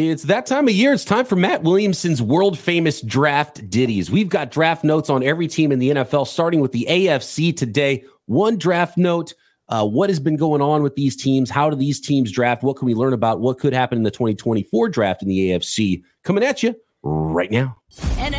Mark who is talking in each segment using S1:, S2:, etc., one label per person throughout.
S1: It's that time of year. It's time for Matt Williamson's world famous draft ditties. We've got draft notes on every team in the NFL, starting with the AFC today. One draft note. Uh, what has been going on with these teams? How do these teams draft? What can we learn about what could happen in the 2024 draft in the AFC? Coming at you right now.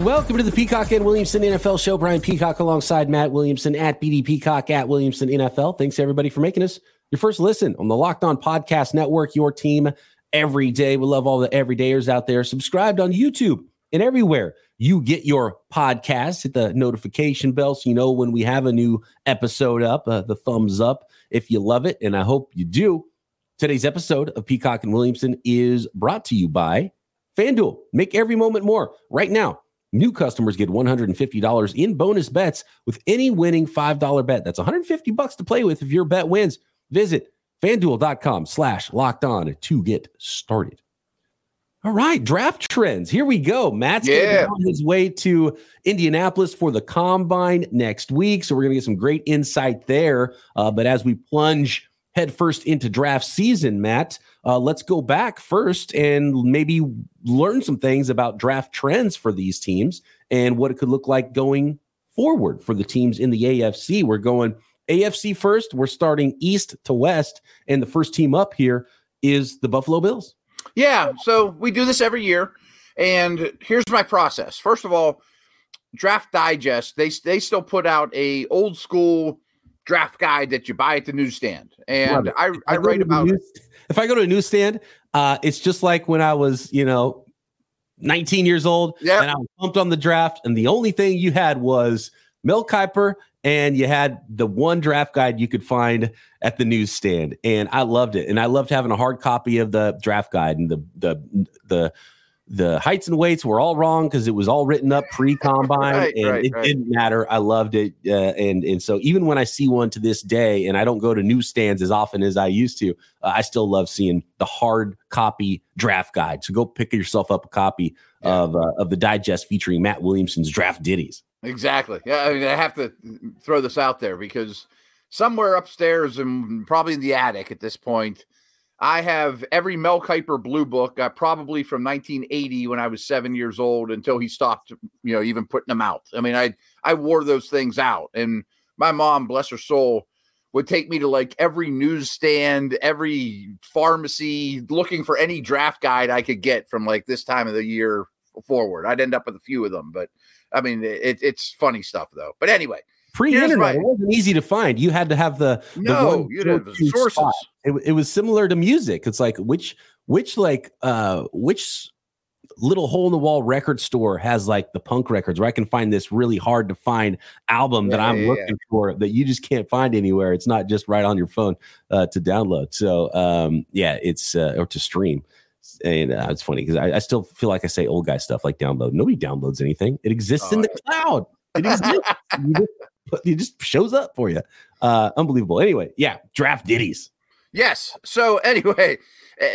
S1: Welcome to the Peacock and Williamson NFL show. Brian Peacock alongside Matt Williamson at BD Peacock at Williamson NFL. Thanks everybody for making us your first listen on the Locked On Podcast Network, your team every day. We love all the everydayers out there. Subscribed on YouTube and everywhere you get your podcast. Hit the notification bell so you know when we have a new episode up, uh, the thumbs up if you love it. And I hope you do. Today's episode of Peacock and Williamson is brought to you by FanDuel. Make every moment more. Right now, new customers get $150 in bonus bets with any winning $5 bet. That's 150 bucks to play with if your bet wins. Visit fanduel.com slash locked on to get started. All right, draft trends. Here we go. Matt's
S2: Yeah.
S1: on his way to Indianapolis for the combine next week. So we're going to get some great insight there. Uh, but as we plunge headfirst into draft season, Matt, uh, let's go back first and maybe learn some things about draft trends for these teams and what it could look like going forward for the teams in the AFC. We're going AFC first. We're starting east to west. And the first team up here is the Buffalo Bills.
S2: Yeah, so we do this every year, and here's my process. First of all, Draft Digest they they still put out a old school draft guide that you buy at the newsstand, and
S1: it.
S2: I I write about it.
S1: If I go to a newsstand, uh, it's just like when I was, you know, 19 years old
S2: Yeah.
S1: and I was pumped on the draft, and the only thing you had was Mel Kiper, and you had the one draft guide you could find at the newsstand, and I loved it. And I loved having a hard copy of the draft guide, and the the the the heights and weights were all wrong because it was all written up pre combine,
S2: Right,
S1: and
S2: right,
S1: it
S2: right.
S1: didn't matter. I loved it, uh, and and so even when I see one to this day, and I don't go to newsstands as often as I used to, uh, I still love seeing the hard copy draft guide. So go pick yourself up a copy
S2: Yeah.
S1: of uh, of the digest featuring Matt Williamson's draft ditties.
S2: Exactly. Yeah, I mean, I have to throw this out there because somewhere upstairs and probably in the attic at this point, I have every Mel Kiper Blue Book, uh, probably from 1980 when I was seven years old until he stopped, you know, even putting them out. I mean, I I wore those things out, and my mom, bless her soul, would take me to like every newsstand, every pharmacy, looking for any draft guide I could get from like this time of the year forward. I'd end up with a few of them, but I mean, it, it's funny stuff though. But anyway,
S1: Pre-internet,
S2: my-
S1: it wasn't easy to find. You had to have the the
S2: no,
S1: one
S2: you have
S1: go-to
S2: sources.
S1: spot. It, it was similar to music. It's like which which like uh which little hole in the wall record store has like the punk records where I can find this really hard to find album that I'm
S2: yeah, yeah.
S1: looking for that you just can't find anywhere. It's not just right on your phone uh, to download. So um yeah, it's uh, or to stream. And uh, it's funny because I, I still feel like I say old guy stuff like download. Nobody downloads anything. It exists in
S2: Oh,
S1: the cloud. It exists. you just, it just shows up for you. Uh, unbelievable. Anyway, yeah, draft ditties.
S2: Yes. So anyway,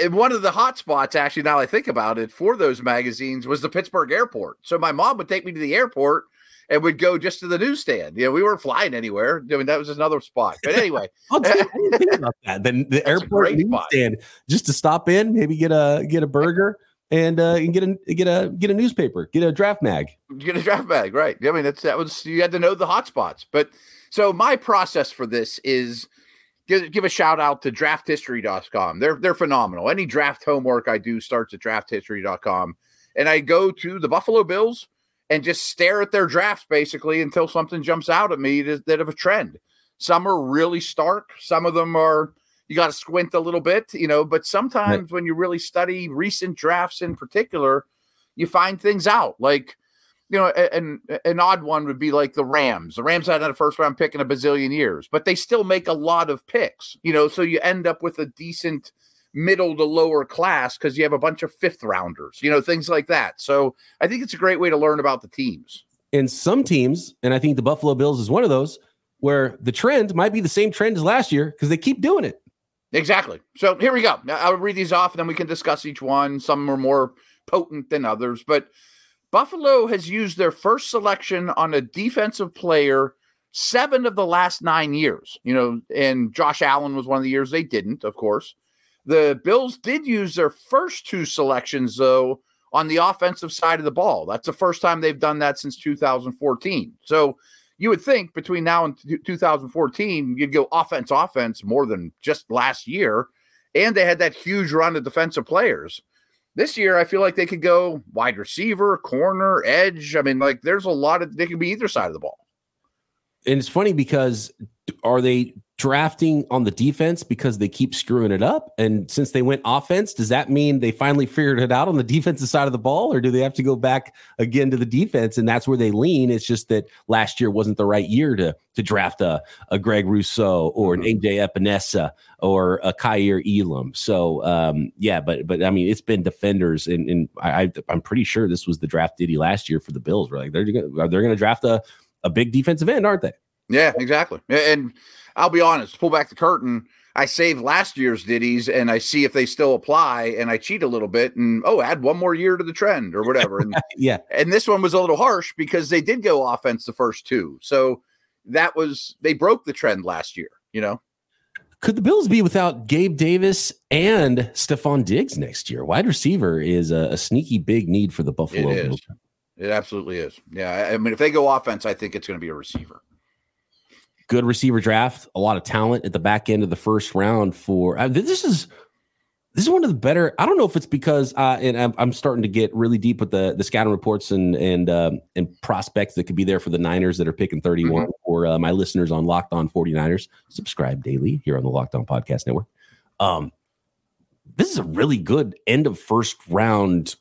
S2: one of the hot spots, actually, now I think about it, for those magazines was the Pittsburgh airport. So my mom would take me to the airport and would go just to the newsstand. You know, we weren't flying anywhere. I mean, that was another spot. But anyway,
S1: Oh, dude, I didn't think about that. Then the airport
S2: great spot.
S1: newsstand just to stop in, maybe get a get a burger and uh, and get a get a get a newspaper, get a draft mag.
S2: get a draft mag, right? I mean, that's that was you had to know the hot spots. But so my process for this is give, give a shout out to drafthistory.com. They're they're phenomenal. Any draft homework I do starts at drafthistory.com. And I go to the Buffalo Bills and just stare at their drafts basically until something jumps out at me that, that of a trend. Some are really stark, some of them are you got to squint a little bit, you know, but sometimes when you really study recent drafts in particular, you find things out. Like you know, an an odd one would be like the Rams. The Rams hadn't had a first round pick in a bazillion years, but they still make a lot of picks. You know, so you end up with a decent middle to lower class because you have a bunch of fifth rounders, you know, things like that. So I think it's a great way to learn about the teams.
S1: And some teams, and I think the Buffalo Bills is one of those, where the trend might be the same trend as last year because they keep doing it.
S2: Exactly. So here we go. I'll read these off and then we can discuss each one. Some are more potent than others, but Buffalo has used their first selection on a defensive player seven of the last nine years. You know, and Josh Allen was one of the years they didn't, of course. The Bills did use their first two selections, though, on the offensive side of the ball. That's the first time they've done that since 2014. So you would think between now and 2014, you'd go offense, offense more than just last year. And they had that huge run of defensive players. This year, I feel like they could go wide receiver, corner, edge. I mean, like there's a lot of they can be either side of the ball.
S1: And it's funny because are they drafting on the defense because they keep screwing it up? And since they went offense, does that mean they finally figured it out on the defensive side of the ball, or do they have to go back again to the defense? And that's where they lean. It's just that last year wasn't the right year to to draft a, a Greg Rousseau or an mm-hmm. AJ Epenesa or a Kaiir Elam. So um, yeah, but but I mean it's been defenders, and, and I, I'm pretty sure this was the draft ditty last year for the Bills. We're like they're gonna, they're going to draft a a big defensive end, aren't they?
S2: Yeah, exactly. And I'll be honest, pull back the curtain. I save last year's ditties and I see if they still apply and I cheat a little bit and oh, add one more year to the trend or whatever. And
S1: yeah.
S2: And this one was a little harsh because they did go offense the first two. So that was they broke the trend last year, you know.
S1: Could the Bills be without Gabe Davis and Stefon Diggs next year? Wide receiver is a, a sneaky big need for the Buffalo
S2: it Bills. It absolutely is. Yeah. I mean, if they go offense, I think it's going to be a receiver
S1: good receiver draft, a lot of talent at the back end of the first round. For uh, this is this is one of the better. I don't know if it's because, uh, and I'm, I'm, starting to get really deep with the the scouting reports and and um, and prospects that could be there for the Niners that are picking 31. Mm-hmm. For uh, my listeners on Locked On 49ers, subscribe daily here on the Locked On Podcast Network. Um, this is a really good end of first round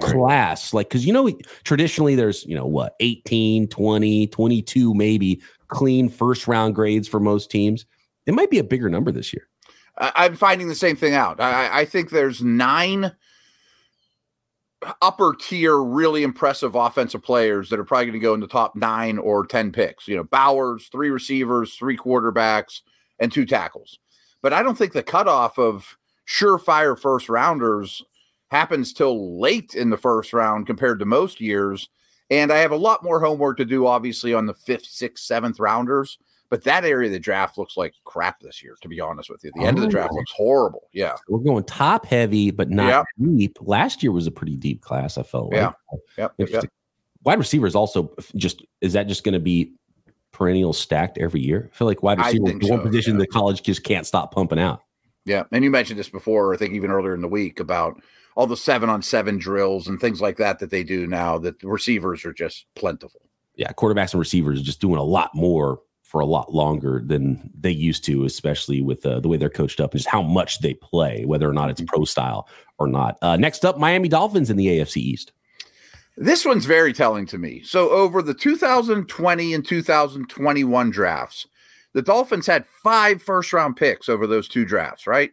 S1: class like because you know traditionally there's you know what 18 20 22 maybe clean first round grades for most teams. It might be a bigger number this year.
S2: I'm finding the same thing out. I, I think there's nine upper tier, really impressive offensive players that are probably going to go in the top nine or 10 picks. You know, Bowers, three receivers, three quarterbacks, and two tackles. But I don't think the cutoff of surefire first rounders happens till late in the first round compared to most years. And I have a lot more homework to do, obviously, on the fifth, sixth, seventh rounders. But that area of the draft looks like crap this year, to be honest with you. The oh, end of the draft oh. looks horrible. Yeah.
S1: We're going top heavy, but not yep. deep. Last year was a pretty deep class, I felt
S2: like. Yeah. Yep. yep.
S1: Wide receivers also just is that just going to be perennial stacked every year? I feel like wide receiver the so, one position yeah. the college just can't stop pumping out.
S2: Yeah. And you mentioned this before, I think even earlier in the week about all the seven on seven drills and things like that that they do now that receivers are just plentiful.
S1: Yeah, quarterbacks and receivers are just doing a lot more for a lot longer than they used to, especially with uh, the way they're coached up and just how much they play, whether or not it's pro style or not. Uh, next up, Miami Dolphins in the AFC East.
S2: This one's very telling to me. So, over the 2020 and 2021 drafts, the Dolphins had five first round picks over those two drafts, right?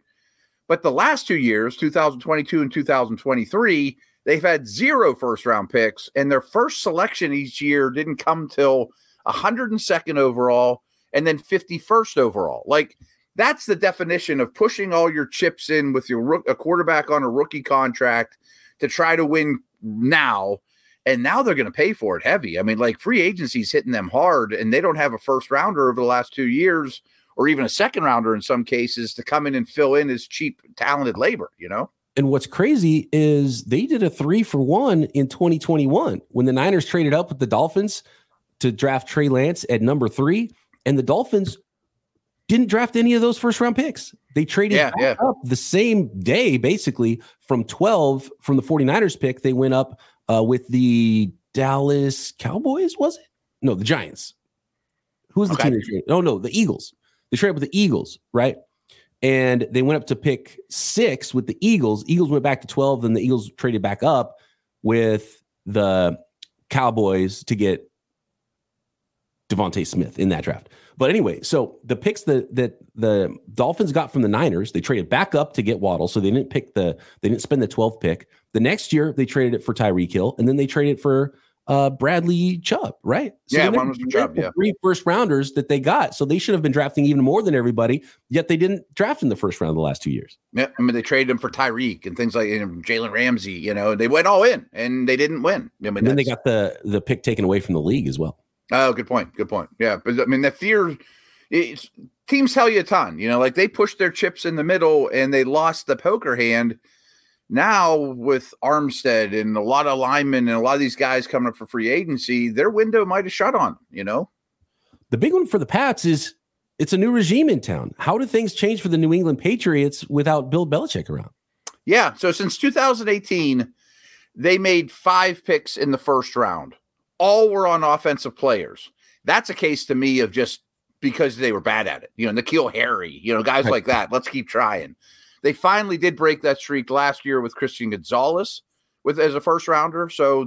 S2: But the last two years, 2022 and 2023, they've had zero first round picks, and their first selection each year didn't come till 102nd overall and then 51st overall. Like that's the definition of pushing all your chips in with your a quarterback on a rookie contract to try to win now. And now they're going to pay for it heavy. I mean, like free agency's hitting them hard, and they don't have a first rounder over the last two years or even a second rounder in some cases to come in and fill in as cheap, talented labor, you know?
S1: And what's crazy is they did a three for one in 2021 when the Niners traded up with the Dolphins to draft Trey Lance at number three. And the Dolphins didn't draft any of those first round picks. They traded yeah, yeah. up the same day, basically from 12 from the 49ers pick. They went up uh, with the Dallas Cowboys, was it? No, the Giants. Who was the okay. team? Oh, no, the Eagles. They traded with the Eagles, right? And they went up to pick six with the Eagles. Eagles went back to 12, then the Eagles traded back up with the Cowboys to get DeVonta Smith in that draft. But anyway, so the picks that that the Dolphins got from the Niners, they traded back up to get Waddle, so they didn't pick the they didn't spend the 12th pick. The next year they traded it for Tyreek Hill, and then they traded for uh, Bradley Chubb, right?
S2: So yeah, one was Chubb. Yeah,
S1: three first rounders that they got, so they should have been drafting even more than everybody. Yet they didn't draft in the first round the last two years.
S2: Yeah, I mean they traded him for Tyreek and things like Jalen Ramsey. You know, they went all in and they didn't win. I mean,
S1: and then they got the the pick taken away from the league as well.
S2: Oh, good point. Good point. Yeah, but I mean the fear. teams tell you a ton. You know, like they pushed their chips in the middle and they lost the poker hand now with Armstead and a lot of linemen and a lot of these guys coming up for free agency, their window might have shut on, you know?
S1: The big one for the Pats is it's a new regime in town. How do things change for the New England Patriots without Bill Belichick around?
S2: Yeah. So since 2018, they made five picks in the first round. All were on offensive players. That's a case to me of just because they were bad at it. You know, N'Keal Harry, you know, guys like that. Let's keep trying. They finally did break that streak last year with Christian Gonzalez with as a first rounder. So,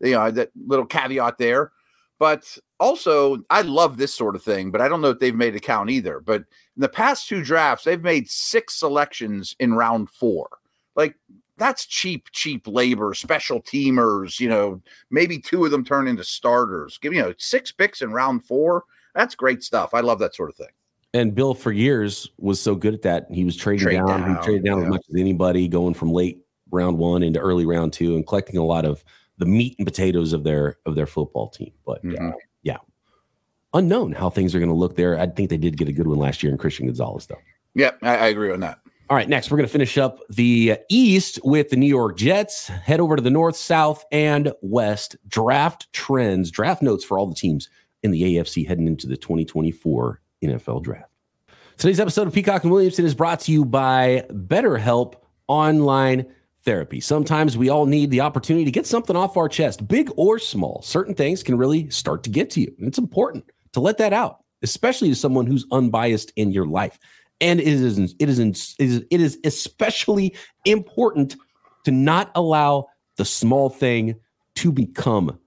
S2: you know, that little caveat there. But also, I love this sort of thing, but I don't know if they've made a count either. But in the past two drafts, they've made six selections in round four. Like, that's cheap, cheap labor, special teamers, you know, maybe two of them turn into starters. Give you know, six picks in round four. That's great stuff. I love that sort of thing
S1: and Bill for years was so good at that. He was trading Trade down, down, he traded down yeah. as much as anybody, going from late round one into early round two, and collecting a lot of the meat and potatoes of their of their football team. But mm-hmm. uh, yeah, unknown how things are going to look there. I think they did get a good one last year in Christian Gonzalez, though.
S2: Yeah, I, I agree on that.
S1: All right, next we're going to finish up the East with the New York Jets. Head over to the North, South, and West. Draft trends, draft notes for all the teams in the AFC heading into the 2024 NFL draft. Today's episode of Peacock and Williamson is brought to you by BetterHelp Online Therapy. Sometimes we all need the opportunity to get something off our chest, big or small. Certain things can really start to get to you. And it's important to let that out, especially to someone who's unbiased in your life. And it is it is it is especially important to not allow the small thing to become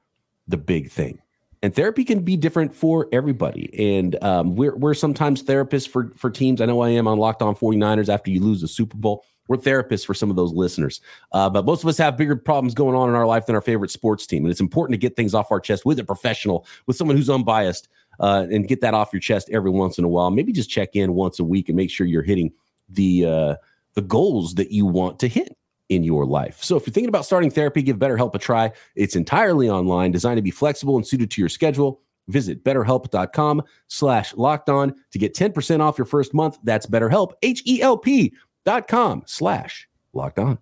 S1: the big thing and therapy can be different for everybody. And um, we're, we're sometimes therapists for, for teams. I know I am on Locked On 49ers after you lose the Super Bowl. We're therapists for some of those listeners. Uh, but most of us have bigger problems going on in our life than our favorite sports team. And it's important to get things off our chest with a professional, with someone who's unbiased, uh, and get that off your chest every once in a while. Maybe just check in once a week and make sure you're hitting the uh, the goals that you want to hit in your life. So if you're thinking about starting therapy, give BetterHelp a try. It's entirely online, designed to be flexible and suited to your schedule. Visit betterhelp.com slash locked on to get 10% off your first month. That's betterhelp, H-E-L-P dot com slash locked on.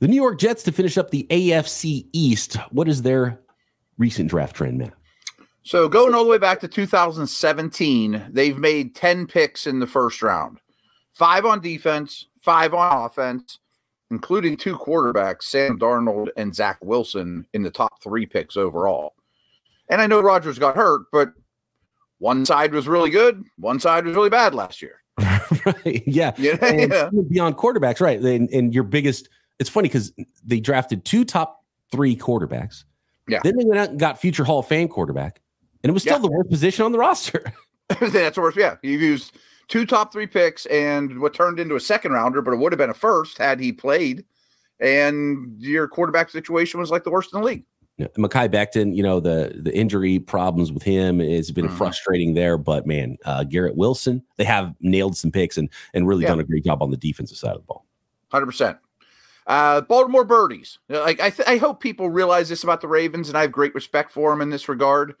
S1: The New York Jets to finish up the AFC East. What is their recent draft trend, Matt?
S2: So going all the way back to 2017, they've made 10 picks in the first round. Five on defense, five on offense, including two quarterbacks, Sam Darnold and Zach Wilson, in the top three picks overall. And I know Rodgers got hurt, but one side was really good, one side was really bad last year.
S1: right. Yeah. Yeah. yeah. Beyond quarterbacks, right. And, and your biggest, it's funny because they drafted two top three quarterbacks.
S2: Yeah.
S1: Then they went out and got future Hall of Fame quarterback, and it was still yeah. the worst position on the roster.
S2: That's worse. Yeah. You used two top three picks and what turned into a second rounder, but it would have been a first had he played. And your quarterback situation was like the worst in the league.
S1: Yeah. Mekhi Becton, you know, the the injury problems with him has been mm-hmm. frustrating there. But man, uh, Garrett Wilson, they have nailed some picks and and really yeah. done a great job on the defensive side of the ball.
S2: Hundred percent. Uh, Baltimore Birdies. Like I, th- I hope people realize this about the Ravens, and I have great respect for them in this regard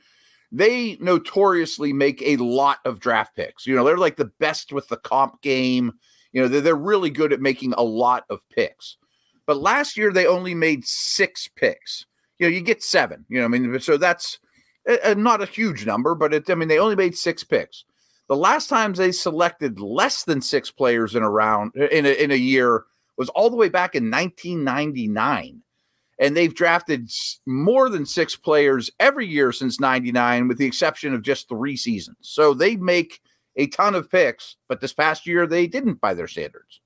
S2: they notoriously make a lot of draft picks. You know, they're like the best with the comp game. You know, they're, they're really good at making a lot of picks. But last year they only made six picks. You know, you get seven. You know, I mean, so that's a, a, not a huge number, but it, I mean, they only made six picks. The last times they selected less than six players in a round eh, in a, in a year was all the way back in 1999 and they've drafted more than six players every year since 99 with the exception of just three seasons so they make a ton of picks but this past year they didn't by their standards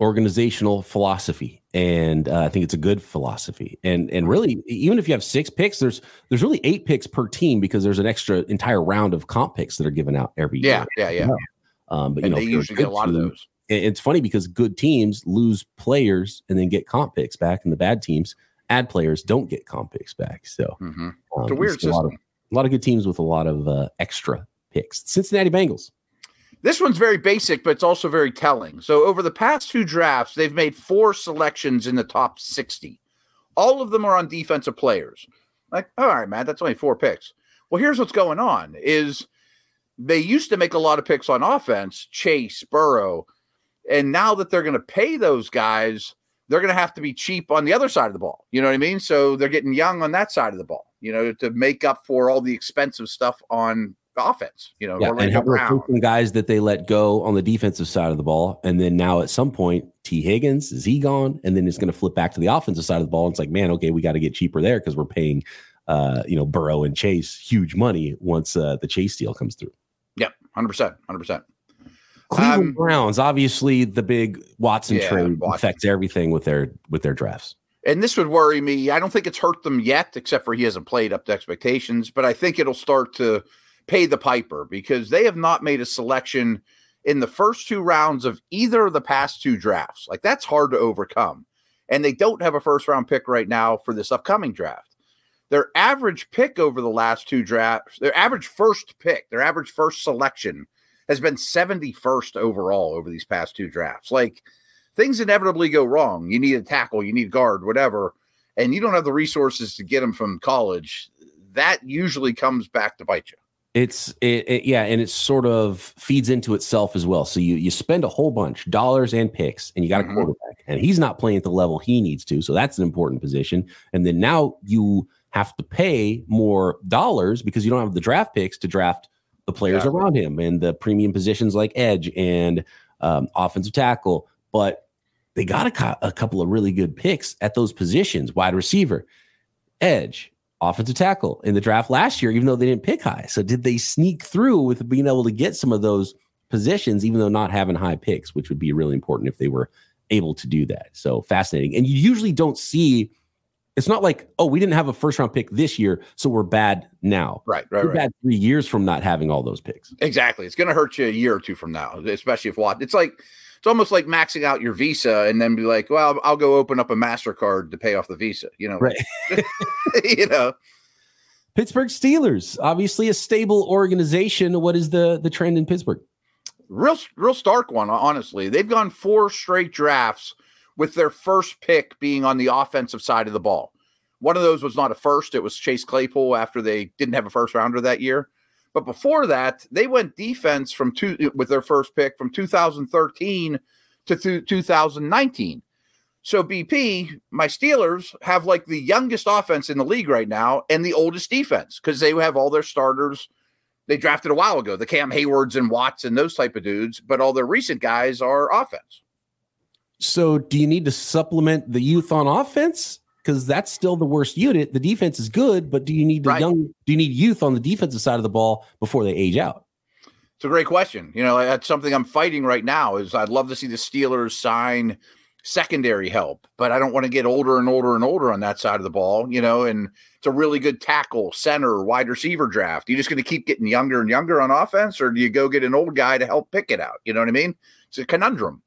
S1: organizational philosophy, and uh, I think it's a good philosophy. And and really, even if you have six picks, there's there's really eight picks per team because there's an extra entire round of comp picks that are given out every
S2: yeah,
S1: year.
S2: Yeah, yeah, yeah.
S1: Um, but
S2: and
S1: you know,
S2: they
S1: if you're a
S2: usually get a lot of those.
S1: It's funny because good teams lose players and then get comp picks back, and the bad teams add players don't get comp picks back. So
S2: hmm
S1: um,
S2: It's a weird
S1: a lot, of,
S2: system.
S1: a lot of good teams with a lot of uh, extra picks. Cincinnati Bengals.
S2: This one's very basic, but it's also very telling. So, over the past two drafts, they've made four selections in the top 60. All of them are on defensive players. Like, all right, man, that's only four picks. Well, here's what's going on is they used to make a lot of picks on offense, Chase, Burrow, and now that they're going to pay those guys, they're going to have to be cheap on the other side of the ball. You know what I mean? So they're getting young on that side of the ball, you know, to make up for all the expensive stuff on offense, you know,
S1: Yeah, and
S2: Brown.
S1: guys that they let go on the defensive side of the ball, and then now at some point, T. Higgins is he gone, and then it's going to flip back to the offensive side of the ball. And it's like, man, okay, we got to get cheaper there because we're paying, uh, you know, Burrow and Chase huge money once uh, the Chase deal comes through.
S2: Yep, hundred percent, hundred percent.
S1: Cleveland
S2: Um,
S1: Browns, obviously, the big Watson
S2: Yeah,
S1: trade
S2: Watson.
S1: affects everything with their with their drafts.
S2: And this would worry me. I don't think it's hurt them yet, except for he hasn't played up to expectations. But I think it'll start to pay the piper because they have not made a selection in the first two rounds of either of the past two drafts. Like that's hard to overcome. And they don't have a first round pick right now for this upcoming draft. Their average pick over the last two drafts, their average first pick, their average first selection has been 71st overall over these past two drafts. Like things inevitably go wrong. You need a tackle, you need guard, whatever, and you don't have the resources to get them from college. That usually comes back to bite you.
S1: It's it, it- yeah, and it sort of feeds into itself as well. So you you spend a whole bunch dollars and picks, and you got a
S2: Mhm.
S1: quarterback, and he's not playing at the level he needs to. So that's an important position. And then now you have to pay more dollars because you don't have the draft picks to draft the players around him and the premium positions like edge and um, offensive tackle. But they got a, cou- a couple of really good picks at those positions: wide receiver, edge, offensive tackle in the draft last year, even though they didn't pick high. So did they sneak through with being able to get some of those positions, even though not having high picks, which would be really important if they were able to do that. So fascinating. And you usually don't see it's not like, oh, we didn't have a first round pick this year, so we're bad now.
S2: Right, right,
S1: We're
S2: right.
S1: bad three years from not having all those picks.
S2: Exactly. It's going to hurt you a year or two from now, especially if what it's like. It's almost like maxing out your visa and then be like, well, I'll go open up a Mastercard to pay off the visa. You know,
S1: Right.
S2: you know.
S1: Pittsburgh Steelers, obviously a stable organization. What is the the trend in Pittsburgh?
S2: real real stark one honestly they've gone four straight drafts with their first pick being on the offensive side of the ball. One of those was not a first. It was chase claypool after they didn't have a first rounder that year. But before that they went defense from two with their first pick from 2013 to th- 2019 so bp my steelers have like the youngest offense in the league right now and the oldest defense because they have all their starters. They drafted a while ago, the Cam Haywards and Watts and those type of dudes, but all their recent guys are offense.
S1: So do you need to supplement the youth on offense? Because that's still the worst unit. The defense is good, but do you need the
S2: Right.
S1: young? Do you need youth on the defensive side of the ball before they age out?
S2: It's a great question. You know, that's something I'm fighting right now. Is I'd love to see the Steelers sign secondary help, but I don't want to get older and older and older on that side of the ball. You know, and it's a really good tackle, center, wide receiver draft. You're just going to keep getting younger and younger on offense, or do you go get an old guy to help pick it out? You know what I mean? It's a conundrum.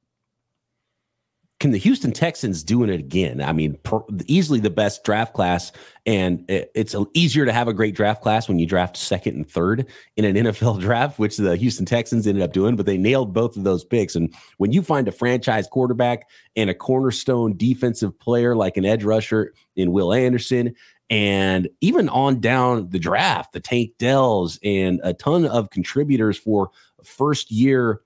S1: Can the Houston Texans do it again? I mean, per, easily the best draft class, and it- it's easier to have a great draft class when you draft second and third in an NFL draft, which the Houston Texans ended up doing. But they nailed both of those picks. And when you find a franchise quarterback and a cornerstone defensive player like an edge rusher in Will Anderson, and even on down the draft, the Tank Dells and a ton of contributors for first year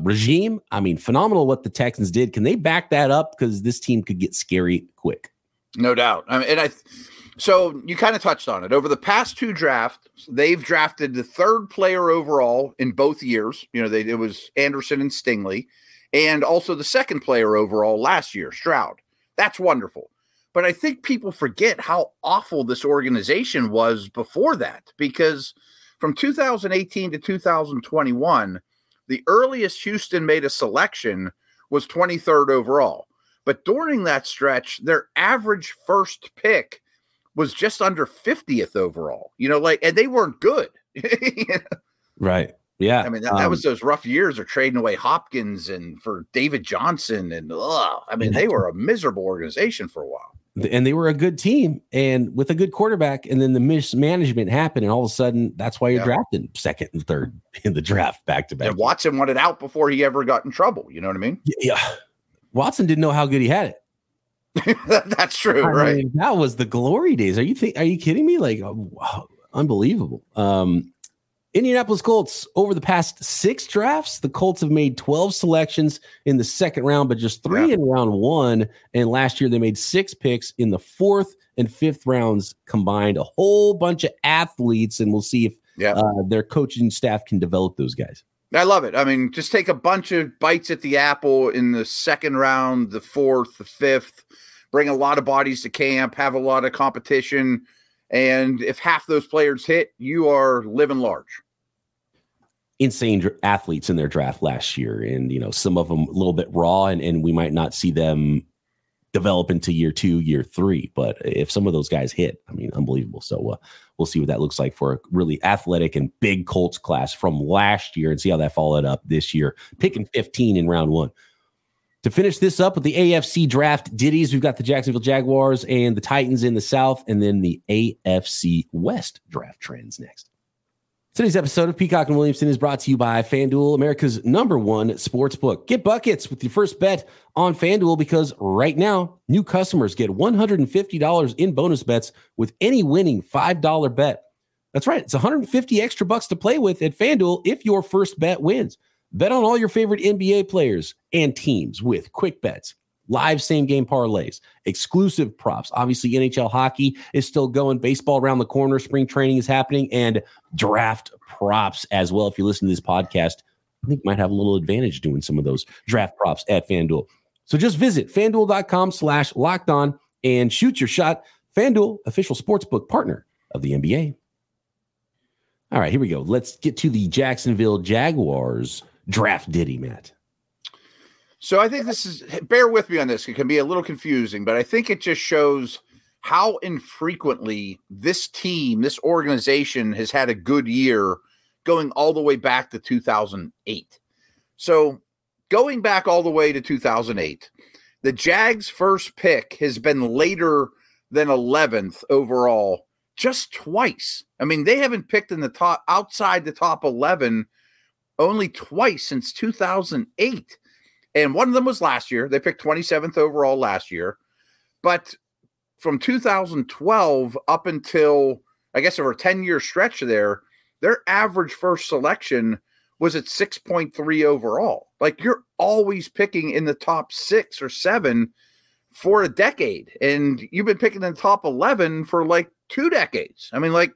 S1: regime. I mean, phenomenal what the Texans did. Can they back that up? Because this team could get scary quick.
S2: No doubt. I mean, and I, so you kind of touched on it. Over the past two drafts, they've drafted the third player overall in both years. You know, they, it was Anderson and Stingley, and also the second player overall last year, Stroud. That's wonderful. But I think people forget how awful this organization was before that because from 2018 to 2021, the earliest Houston made a selection was 23rd overall. But during that stretch, their average first pick was just under 50th overall. You know, like, and they weren't good.
S1: Right. Yeah.
S2: I mean, that, that um, was those rough years of trading away Hopkins and for David Johnson. And ugh, I mean, they were a miserable organization for a while.
S1: And they were a good team and with a good quarterback and then the mismanagement happened and all of a sudden that's why you're
S2: Yeah.
S1: drafting second and third in the draft back to back
S2: And Watson wanted out before he ever got in trouble. You know what I mean?
S1: yeah watson didn't know how good he had it
S2: That's true,
S1: I
S2: right?
S1: mean, that was the glory days are you think are you kidding me like oh, wow, unbelievable um Indianapolis Colts over the past six drafts, the Colts have made 12 selections in the second round, but just three
S2: Yeah.
S1: in round one. And last year they made six picks in the fourth and fifth rounds combined. A whole bunch of athletes, and we'll see if
S2: Yeah.
S1: uh, their coaching staff can develop those guys.
S2: I love it. I mean, just take a bunch of bites at the apple in the second round, the fourth, the fifth, bring a lot of bodies to camp, have a lot of competition. And if half those players hit, you are living large.
S1: Insane athletes in their draft last year and you know some of them a little bit raw and, and we might not see them develop into year two year three but if some of those guys hit i mean unbelievable so uh, we'll see what that looks like for a really athletic and big colts class from last year and see how that followed up this year picking 15 in round one to finish this up with the AFC draft ditties, we've got the Jacksonville Jaguars and the Titans in the South, and then the AFC West draft trends next. Today's episode of Peacock and Williamson is brought to you by FanDuel, America's number one sports book. Get buckets with your first bet on FanDuel because right now, new customers get $150 in bonus bets with any winning $5 bet. That's right. It's 150 extra bucks to play with at FanDuel if your first bet wins. Bet on all your favorite NBA players and teams with quick bets, live same game parlays, exclusive props. Obviously, NHL hockey is still going, baseball around the corner, spring training is happening, and draft props as well. If you listen to this podcast, I think might have a little advantage doing some of those draft props at FanDuel. So just visit fanduel.com slash locked on and shoot your shot. FanDuel, official sportsbook partner of the NBA. All right, here we go. Let's get to the Jacksonville Jaguars draft ditty, Matt.
S2: So I think this is bear with me on this. It can be a little confusing, but I think it just shows how infrequently this team, this organization has had a good year going all the way back to 2008. So going back all the way to 2008, the Jags' first pick has been later than 11th overall just twice. I mean, they haven't picked in the top outside the top 11 only twice since 2008 and one of them was last year. They picked 27th overall last year. But from 2012 up until I guess over a 10 year stretch there, their average first selection was at 6.3 overall. Like you're always picking in the top six or seven for a decade. And you've been picking in the top 11 for like two decades. I mean, like,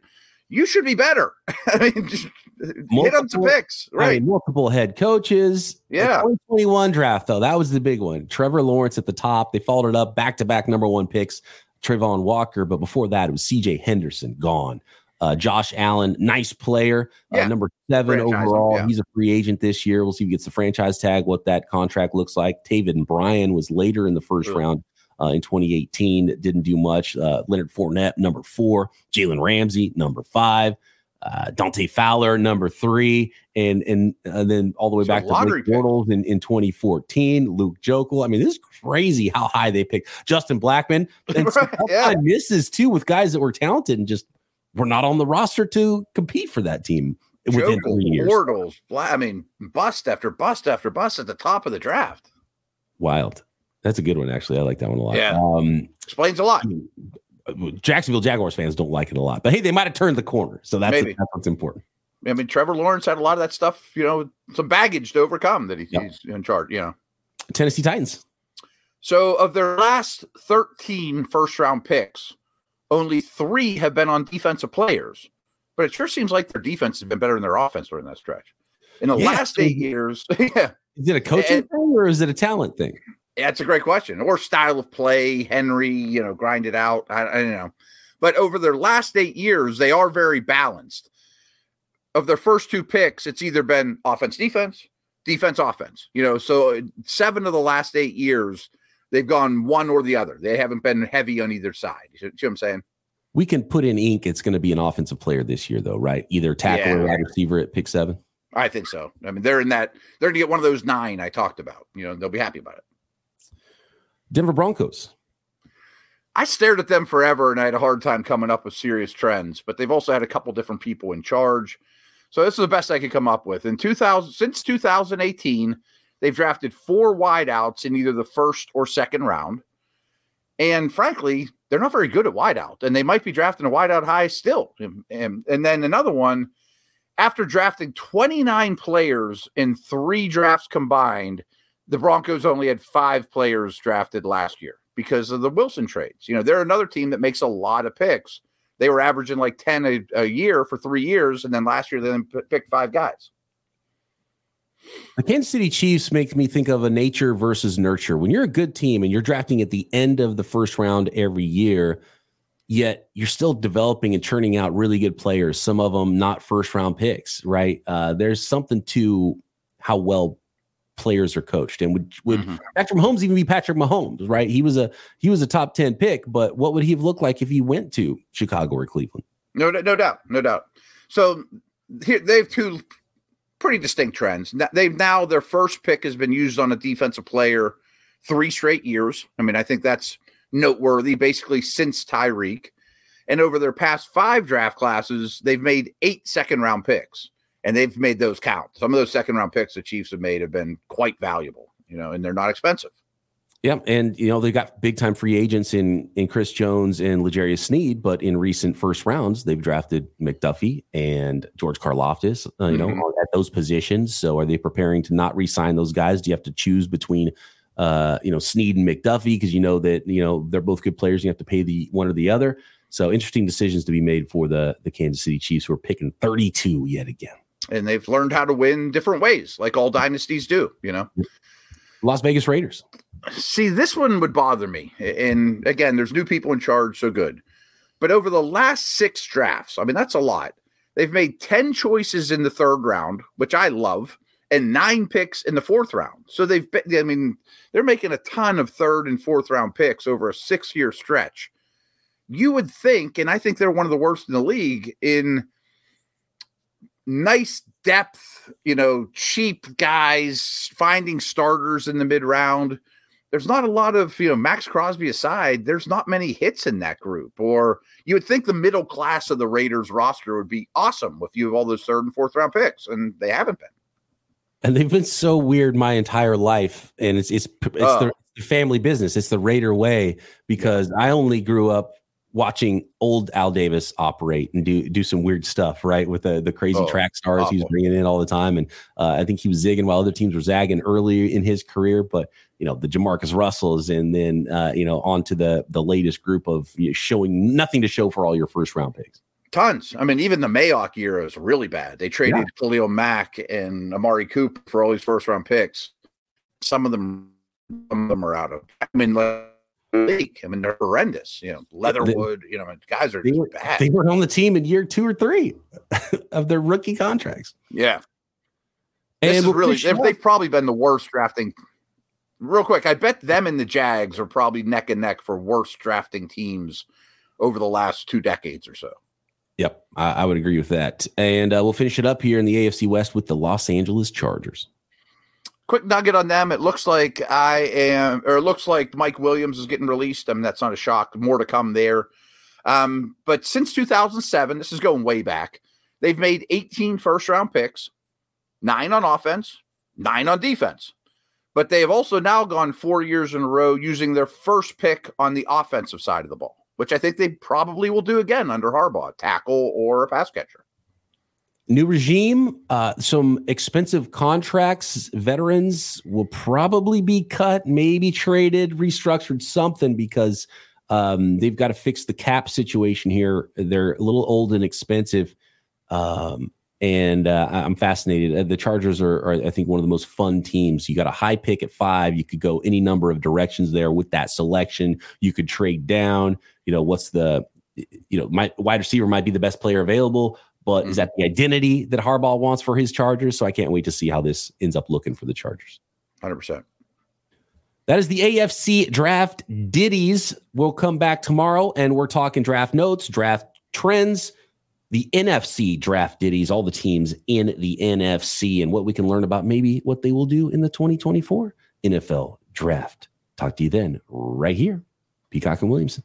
S2: you should be better. I mean, just hit on some
S1: Multiple-
S2: picks.
S1: I
S2: Right.
S1: mean, multiple head coaches.
S2: Yeah.
S1: 2021 draft, though, that was the big one. Trevor Lawrence at the top. They followed it up back to back number one picks, Travon Walker. But before that, it was CJ Henderson gone. Uh, Josh Allen, nice player, uh,
S2: Yeah.
S1: number seven
S2: Franchise,
S1: overall.
S2: yeah.
S1: He's a free agent this year. We'll see if he gets the franchise tag, what that contract looks like. Taven Bryan was later in the first round uh, in 2018, didn't do much. Uh, Leonard Fournette, number four. Jalen Ramsey, number five. Uh, Dante Fowler, number three, and and uh, then all the way
S2: So
S1: back to Blake Bortles in, in 2014. Luke Joeckel. I mean, this is crazy how high they picked Justin Blackmon and
S2: Right, yeah.
S1: misses too with guys that were talented and just were not on the roster to compete for that team within
S2: Joeckel,
S1: three years.
S2: Bortles, I mean, bust after bust after bust at the top of the draft.
S1: Wild. That's a good one, actually. I like that one a lot.
S2: Yeah.
S1: Um,
S2: Explains a lot.
S1: Jacksonville Jaguars fans don't like it a lot, but hey, they might have turned the corner, so that's,
S2: Maybe.
S1: that's what's important.
S2: I mean, Trevor Lawrence had a lot of that stuff, you know, some baggage to overcome that he,
S1: Yep.
S2: he's in charge, you know.
S1: Tennessee Titans.
S2: So, of their last 13 first round picks, only three have been on defensive players, but it sure seems like their defense has been better than their offense during that stretch. In the
S1: Yeah,
S2: last eight years, yeah,
S1: Is it a coaching
S2: And-
S1: thing or is it a talent thing?
S2: That's a great question. Or style of play, Henry, you know, grind it out. I, I don't know. But over their last eight years, they are very balanced. Of their first two picks, it's either been offense, defense, defense, offense. You know, so uh, seven of the last eight years, they've gone one or the other. They haven't been heavy on either side. You see what I'm saying?
S1: We can put in ink. It's going to be an offensive player this year, though, right? Either tackle yeah. or wide receiver at pick seven.
S2: I think so. I mean, they're in that. They're going to get one of those nine I talked about. You know, they'll be happy about it.
S1: Denver Broncos.
S2: I stared at them forever and I had a hard time coming up with serious trends, but they've also had a couple different people in charge. So this is the best I could come up with. In 2000 since 2018, they've drafted four wideouts in either the first or second round. And frankly, they're not very good at wideout, and they might be drafting a wideout high still. And, and, and then another one, after drafting 29 players in three drafts combined, the Broncos only had five players drafted last year because of the Wilson trades. You know, they're another team that makes a lot of picks. They were averaging like 10 a, a year for three years, and then last year they then picked five guys.
S1: The Kansas City Chiefs make me think of a nature versus nurture. When you're a good team and you're drafting at the end of the first round every year, yet you're still developing and churning out really good players, some of them not first round picks, right? Uh, there's something to how well players are coached. And would would mm-hmm. Patrick Mahomes even be Patrick Mahomes, right? He was a he was a top 10 pick, but what would he have looked like if he went to Chicago or Cleveland?
S2: No, no, no doubt, no doubt. So here they have two pretty distinct trends. They've now their first pick has been used on a defensive player three straight years. I mean, I think that's noteworthy, basically since Tyreek. And over their past five draft classes, they've made eight second round picks and they've made those count. Some of those second round picks the Chiefs have made have been quite valuable, you know, and they're not expensive.
S1: Yeah, and you know they've got big time free agents in in Chris Jones and L'Jarius Sneed, but in recent first rounds they've drafted McDuffie and George Karlaftis, uh, you mm-hmm. know, at those positions. So are they preparing to not re-sign those guys? Do you have to choose between uh, you know Sneed and McDuffie because you know that you know they're both good players. You have to pay the one or the other. So interesting decisions to be made for the the Kansas City Chiefs who are picking 32 yet again
S2: and they've learned how to win different ways, like all dynasties do. You know,
S1: Las Vegas Raiders.
S2: See, this one would bother me. And again, there's new people in charge, so good. But over the last six drafts, I mean, that's a lot. They've made 10 choices in the third round, which I love, and nine picks in the fourth round. So they've, I mean, they're making a ton of third and fourth round picks over a six year stretch. You would think, and I think they're one of the worst in the league in nice depth, you know, cheap guys finding starters in the mid round. There's not a lot of, you know, Maxx Crosby aside, there's not many hits in that group. Or you would think the middle class of the Raiders roster would be awesome if you have all those third and fourth round picks, and they haven't been.
S1: And they've been so weird my entire life. And it's it's it's uh, the family business. It's the Raider way because I only grew up watching old Al Davis operate and do do some weird stuff, right? With the the crazy oh, track stars awful. he was bringing in all the time, and uh, I think he was zigging while other teams were zagging earlier in his career. But you know the Jamarcus Russells, and then uh, you know onto the the latest group of you know, showing nothing to show for all your first round picks.
S2: Tons. I mean, even the Mayock era is really bad. They traded yeah. Khalil Mack and Amari Cooper for all these first round picks. Some of them, some of them are out of. I mean. Like, league. I mean, they're horrendous. You know, Leatherwood. You know, guys are
S1: they were,
S2: bad.
S1: They were on the team in year two or three of their rookie contracts.
S2: Yeah, this and is really they've, they've probably been the worst drafting. Real quick, I bet them and the Jags are probably neck and neck for worst drafting teams over the last two decades or so.
S1: Yep, I, I would agree with that. And uh, we'll finish it up here in the AFC West with the Los Angeles Chargers
S2: quick nugget on them. It looks like I am, or it looks like Mike Williams is getting released. I mean, that's not a shock. More to come there. Um, but since 2007, this is going way back, they've made 18 first round picks, nine on offense, nine on defense. But they have also now gone four years in a row using their first pick on the offensive side of the ball, which I think they probably will do again under Harbaugh, tackle or a pass catcher
S1: new regime, uh, some expensive contracts. Veterans will probably be cut, maybe traded, restructured, something because um, they've got to fix the cap situation here. They're a little old and expensive. Um, and uh, I'm fascinated. Uh, the Chargers are, are, I think, one of the most fun teams. You got a high pick at five. You could go any number of directions there with that selection. You could trade down. You know, what's the, you know, my wide receiver might be the best player available but
S2: Mhm.
S1: is that the identity that Harbaugh wants for his Chargers? So I can't wait to see how this ends up looking for the Chargers.
S2: Hundred percent.
S1: That is the AFC draft ditties. We'll come back tomorrow and we're talking draft notes, draft trends, the NFC draft ditties, all the teams in the NFC, and what we can learn about maybe what they will do in the 2024 NFL draft. Talk to you then, right here, Peacock and Williamson.